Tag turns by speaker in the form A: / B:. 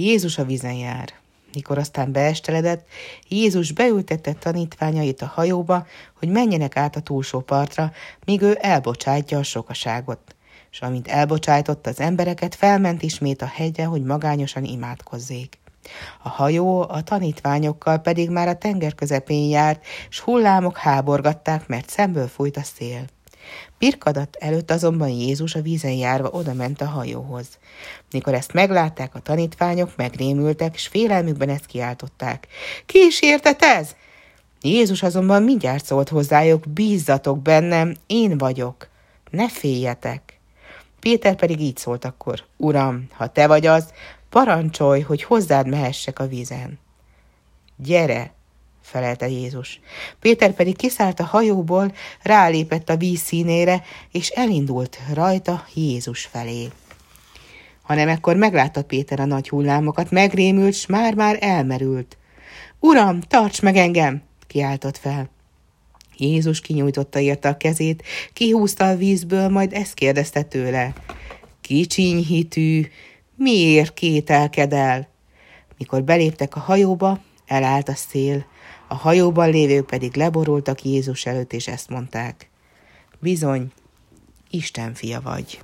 A: Jézus a vízen jár. Mikor aztán beesteledett, Jézus beültette tanítványait a hajóba, hogy menjenek át a túlsó partra, míg ő elbocsátja a sokaságot. És amint elbocsájtott az embereket, felment ismét a hegyre, hogy magányosan imádkozzék. A hajó a tanítványokkal pedig már a tenger közepén járt, s hullámok háborgatták, mert szemből fújt a szél. Pirkadat előtt azonban Jézus a vízen járva oda ment a hajóhoz. Mikor ezt meglátták a tanítványok, megrémültek, és félelmükben ezt kiáltották. Ki is értet ez? Jézus azonban mindjárt szólt hozzájuk, bízzatok bennem, én vagyok, ne féljetek. Péter pedig így szólt akkor, Uram, ha te vagy az, parancsolj, hogy hozzád mehessek a vízen. Gyere, felelte Jézus. Péter pedig kiszállt a hajóból, rálépett a víz színére, és elindult rajta Jézus felé. Hanem ekkor meglátta Péter a nagy hullámokat, megrémült, s már-már elmerült. Uram, tarts meg engem! kiáltott fel. Jézus kinyújtotta érte a kezét, kihúzta a vízből, majd ezt kérdezte tőle. Kicsiny hitű, miért kételkedel? Mikor beléptek a hajóba, elállt a szél, a hajóban lévők pedig leborultak Jézus előtt, és ezt mondták. Bizony, Isten fia vagy.